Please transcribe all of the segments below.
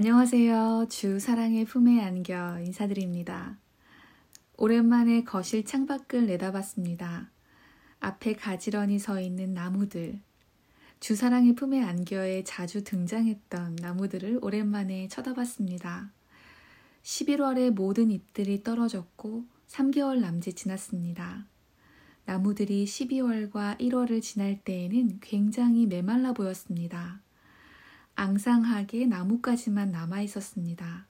안녕하세요. 주 사랑의 품에 안겨 인사드립니다. 오랜만에 거실 창밖을 내다봤습니다. 앞에 가지런히 서 있는 나무들. 주 사랑의 품에 안겨에 자주 등장했던 나무들을 오랜만에 쳐다봤습니다. 11월에 모든 잎들이 떨어졌고 3개월 남짓 지났습니다. 나무들이 12월과 1월을 지날 때에는 굉장히 메말라 보였습니다. 앙상하게 나뭇가지만 남아 있었습니다.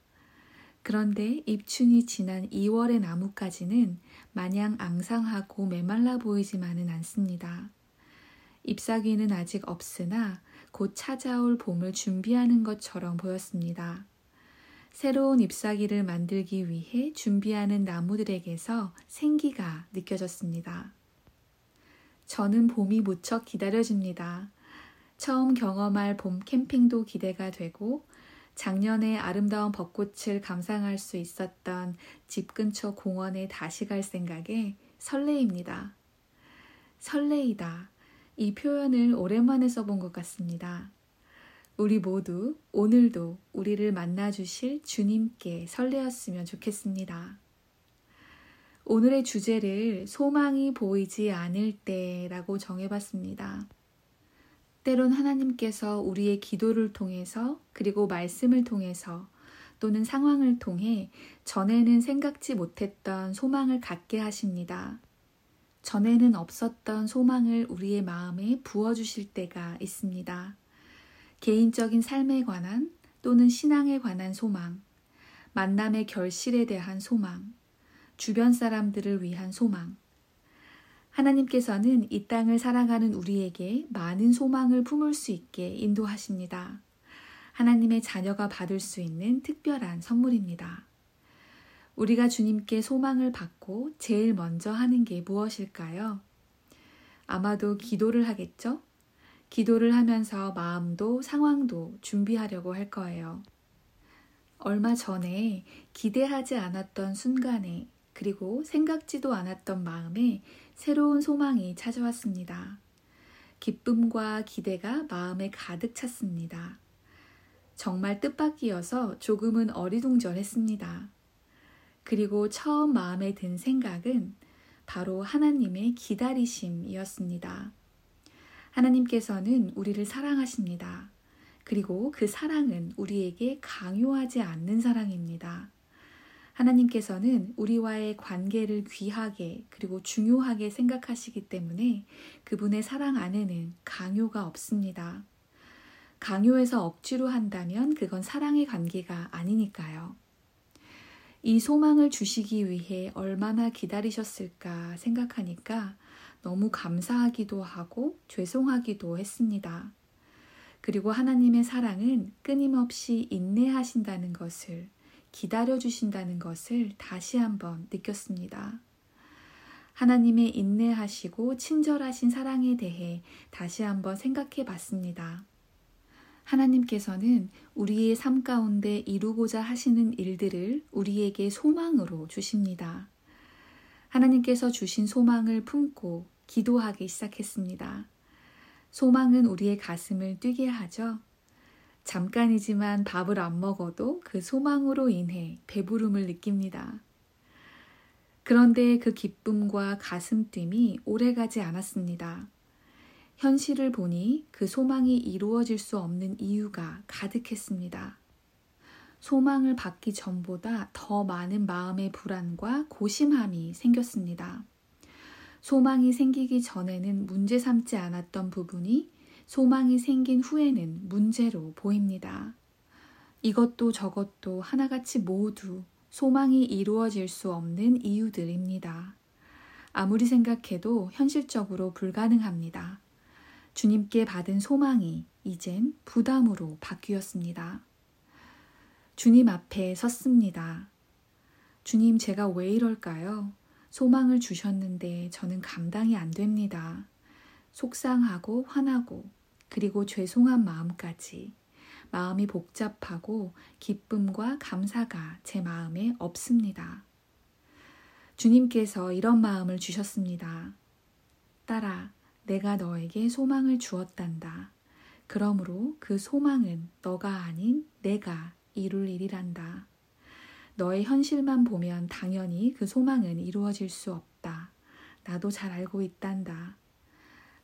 그런데 입춘이 지난 2월의 나뭇가지는 마냥 앙상하고 메말라 보이지만은 않습니다. 잎사귀는 아직 없으나 곧 찾아올 봄을 준비하는 것처럼 보였습니다. 새로운 잎사귀를 만들기 위해 준비하는 나무들에게서 생기가 느껴졌습니다. 저는 봄이 무척 기다려집니다. 처음 경험할 봄 캠핑도 기대가 되고 작년에 아름다운 벚꽃을 감상할 수 있었던 집 근처 공원에 다시 갈 생각에 설레입니다. 설레이다. 이 표현을 오랜만에 써본 것 같습니다. 우리 모두 오늘도 우리를 만나주실 주님께 설레었으면 좋겠습니다. 오늘의 주제를 소망이 보이지 않을 때라고 정해봤습니다. 때론 하나님께서 우리의 기도를 통해서 그리고 말씀을 통해서 또는 상황을 통해 전에는 생각지 못했던 소망을 갖게 하십니다. 전에는 없었던 소망을 우리의 마음에 부어주실 때가 있습니다. 개인적인 삶에 관한 또는 신앙에 관한 소망, 만남의 결실에 대한 소망, 주변 사람들을 위한 소망, 하나님께서는 이 땅을 살아가는 우리에게 많은 소망을 품을 수 있게 인도하십니다. 하나님의 자녀가 받을 수 있는 특별한 선물입니다. 우리가 주님께 소망을 받고 제일 먼저 하는 게 무엇일까요? 아마도 기도를 하겠죠? 기도를 하면서 마음도 상황도 준비하려고 할 거예요. 얼마 전에 기대하지 않았던 순간에 그리고 생각지도 않았던 마음에 새로운 소망이 찾아왔습니다. 기쁨과 기대가 마음에 가득 찼습니다. 정말 뜻밖이어서 조금은 어리둥절했습니다. 그리고 처음 마음에 든 생각은 바로 하나님의 기다리심이었습니다. 하나님께서는 우리를 사랑하십니다. 그리고 그 사랑은 우리에게 강요하지 않는 사랑입니다. 하나님께서는 우리와의 관계를 귀하게 그리고 중요하게 생각하시기 때문에 그분의 사랑 안에는 강요가 없습니다. 강요해서 억지로 한다면 그건 사랑의 관계가 아니니까요. 이 소망을 주시기 위해 얼마나 기다리셨을까 생각하니까 너무 감사하기도 하고 죄송하기도 했습니다. 그리고 하나님의 사랑은 끊임없이 인내하신다는 것을 기다려 주신다는 것을 다시 한번 느꼈습니다. 하나님의 인내하시고 친절하신 사랑에 대해 다시 한번 생각해 봤습니다. 하나님께서는 우리의 삶 가운데 이루고자 하시는 일들을 우리에게 소망으로 주십니다. 하나님께서 주신 소망을 품고 기도하기 시작했습니다. 소망은 우리의 가슴을 뛰게 하죠. 잠깐이지만 밥을 안 먹어도 그 소망으로 인해 배부름을 느낍니다. 그런데 그 기쁨과 가슴 뛴이 오래가지 않았습니다. 현실을 보니 그 소망이 이루어질 수 없는 이유가 가득했습니다. 소망을 받기 전보다 더 많은 마음의 불안과 고심함이 생겼습니다. 소망이 생기기 전에는 문제 삼지 않았던 부분이 소망이 생긴 후에는 문제로 보입니다. 이것도 저것도 하나같이 모두 소망이 이루어질 수 없는 이유들입니다. 아무리 생각해도 현실적으로 불가능합니다. 주님께 받은 소망이 이젠 부담으로 바뀌었습니다. 주님 앞에 섰습니다. 주님, 제가 왜 이럴까요? 소망을 주셨는데 저는 감당이 안 됩니다. 속상하고 화나고 그리고 죄송한 마음까지 마음이 복잡하고 기쁨과 감사가 제 마음에 없습니다. 주님께서 이런 마음을 주셨습니다. 딸아, 내가 너에게 소망을 주었단다. 그러므로 그 소망은 너가 아닌 내가 이룰 일이란다. 너의 현실만 보면 당연히 그 소망은 이루어질 수 없다. 나도 잘 알고 있단다.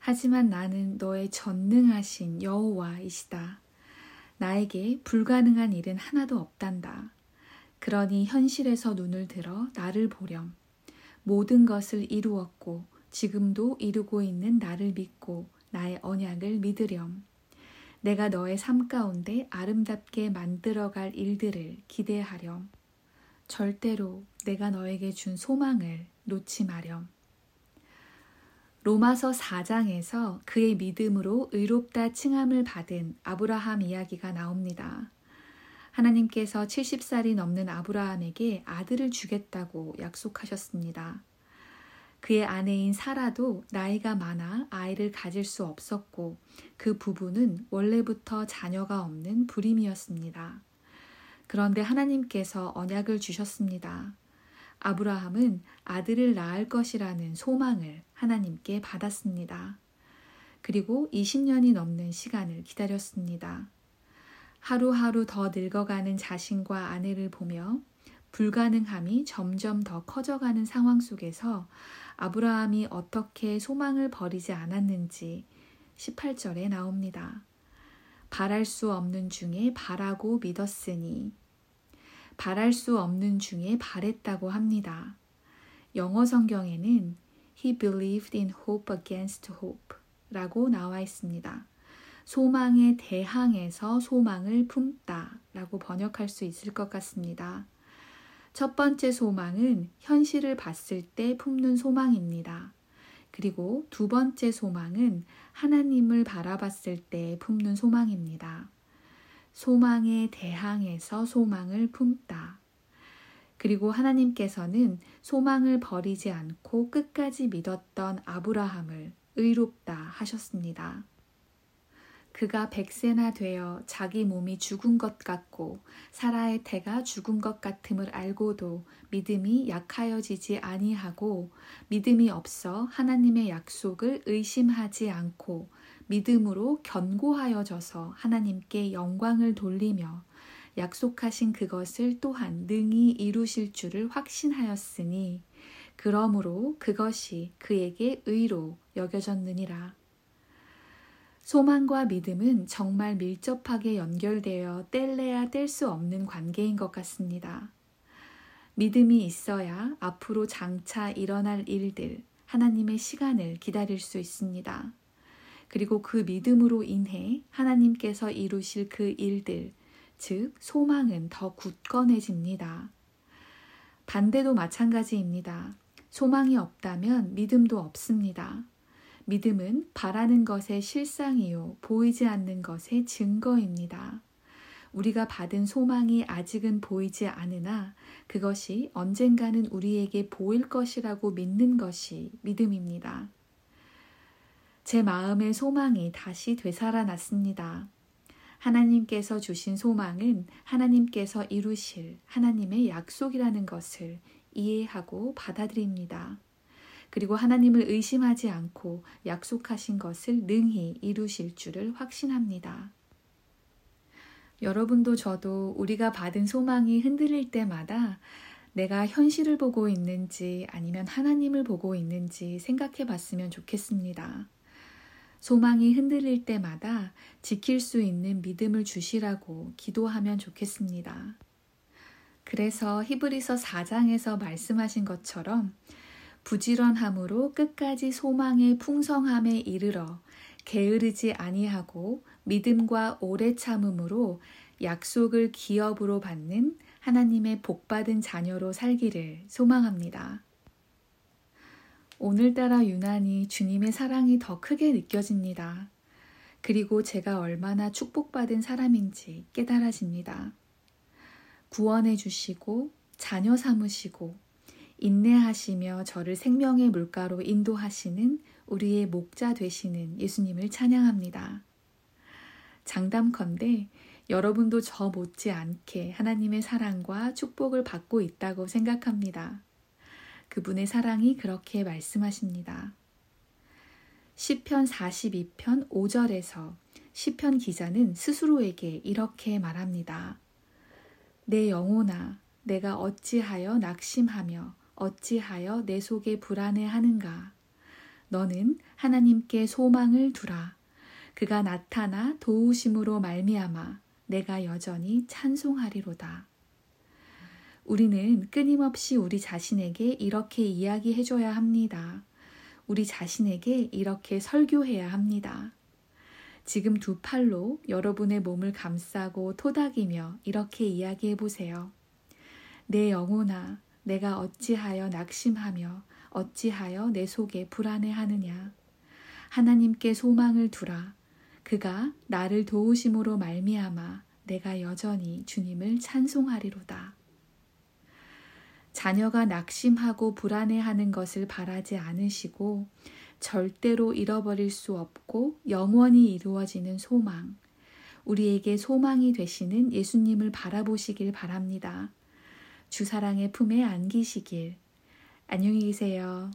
하지만 나는 너의 전능하신 여호와이시다. 나에게 불가능한 일은 하나도 없단다. 그러니 현실에서 눈을 들어 나를 보렴. 모든 것을 이루었고 지금도 이루고 있는 나를 믿고 나의 언약을 믿으렴. 내가 너의 삶 가운데 아름답게 만들어갈 일들을 기대하렴. 절대로 내가 너에게 준 소망을 놓지 마렴. 로마서 4장에서 그의 믿음으로 의롭다 칭함을 받은 아브라함 이야기가 나옵니다. 하나님께서 70살이 넘는 아브라함에게 아들을 주겠다고 약속하셨습니다. 그의 아내인 사라도 나이가 많아 아이를 가질 수 없었고 그 부부는 원래부터 자녀가 없는 불임이었습니다. 그런데 하나님께서 언약을 주셨습니다. 아브라함은 아들을 낳을 것이라는 소망을 하나님께 받았습니다. 그리고 20년이 넘는 시간을 기다렸습니다. 하루하루 더 늙어가는 자신과 아내를 보며 불가능함이 점점 더 커져가는 상황 속에서 아브라함이 어떻게 소망을 버리지 않았는지 18절에 나옵니다. 바랄 수 없는 중에 바라고 믿었으니 바랄 수 없는 중에 바랬다고 합니다. 영어 성경에는 He believed in hope against hope 라고 나와 있습니다. 소망에 대항해서 소망을 품다 라고 번역할 수 있을 것 같습니다. 첫 번째 소망은 현실을 봤을 때 품는 소망입니다. 그리고 두 번째 소망은 하나님을 바라봤을 때 품는 소망입니다. 소망에 대항해서 소망을 품다. 그리고 하나님께서는 소망을 버리지 않고 끝까지 믿었던 아브라함을 의롭다 하셨습니다. 그가 백세나 되어 자기 몸이 죽은 것 같고 사라의 태가 죽은 것 같음을 알고도 믿음이 약하여지지 아니하고 믿음이 없어 하나님의 약속을 의심하지 않고 믿음으로 견고하여져서 하나님께 영광을 돌리며 약속하신 그것을 또한 능히 이루실 줄을 확신하였으니 그러므로 그것이 그에게 의로 여겨졌느니라. 소망과 믿음은 정말 밀접하게 연결되어 뗄래야 뗄 수 없는 관계인 것 같습니다. 믿음이 있어야 앞으로 장차 일어날 일들, 하나님의 시간을 기다릴 수 있습니다. 그리고 그 믿음으로 인해 하나님께서 이루실 그 일들, 즉, 소망은 더 굳건해집니다. 반대도 마찬가지입니다. 소망이 없다면 믿음도 없습니다. 믿음은 바라는 것의 실상이요, 보이지 않는 것의 증거입니다. 우리가 받은 소망이 아직은 보이지 않으나 그것이 언젠가는 우리에게 보일 것이라고 믿는 것이 믿음입니다. 제 마음의 소망이 다시 되살아났습니다. 하나님께서 주신 소망은 하나님께서 이루실 하나님의 약속이라는 것을 이해하고 받아들입니다. 그리고 하나님을 의심하지 않고 약속하신 것을 능히 이루실 줄을 확신합니다. 여러분도 저도 우리가 받은 소망이 흔들릴 때마다 내가 현실을 보고 있는지 아니면 하나님을 보고 있는지 생각해 봤으면 좋겠습니다. 소망이 흔들릴 때마다 지킬 수 있는 믿음을 주시라고 기도하면 좋겠습니다. 그래서 히브리서 4장에서 말씀하신 것처럼 부지런함으로 끝까지 소망의 풍성함에 이르러 게으르지 아니하고 믿음과 오래 참음으로 약속을 기업으로 받는 하나님의 복받은 자녀로 살기를 소망합니다. 오늘따라 유난히 주님의 사랑이 더 크게 느껴집니다. 그리고 제가 얼마나 축복받은 사람인지 깨달아집니다. 구원해 주시고 자녀 삼으시고 인내하시며 저를 생명의 물가로 인도하시는 우리의 목자 되시는 예수님을 찬양합니다. 장담컨대 여러분도 저 못지 않게 하나님의 사랑과 축복을 받고 있다고 생각합니다. 그분의 사랑이 그렇게 말씀하십니다. 시편 42편 5절에서 시편 기자는 스스로에게 이렇게 말합니다. 내 영혼아, 내가 어찌하여 낙심하며 어찌하여 내 속에 불안해하는가? 너는 하나님께 소망을 두라. 그가 나타나 도우심으로 말미암아 내가 여전히 찬송하리로다. 우리는 끊임없이 우리 자신에게 이렇게 이야기해줘야 합니다. 우리 자신에게 이렇게 설교해야 합니다. 지금 두 팔로 여러분의 몸을 감싸고 토닥이며 이렇게 이야기해 보세요. 내 영혼아, 내가 어찌하여 낙심하며 어찌하여 내 속에 불안해하느냐. 하나님께 소망을 두라. 그가 나를 도우심으로 말미암아 내가 여전히 주님을 찬송하리로다. 자녀가 낙심하고 불안해하는 것을 바라지 않으시고 절대로 잃어버릴 수 없고 영원히 이루어지는 소망. 우리에게 소망이 되시는 예수님을 바라보시길 바랍니다. 주사랑의 품에 안기시길. 안녕히 계세요.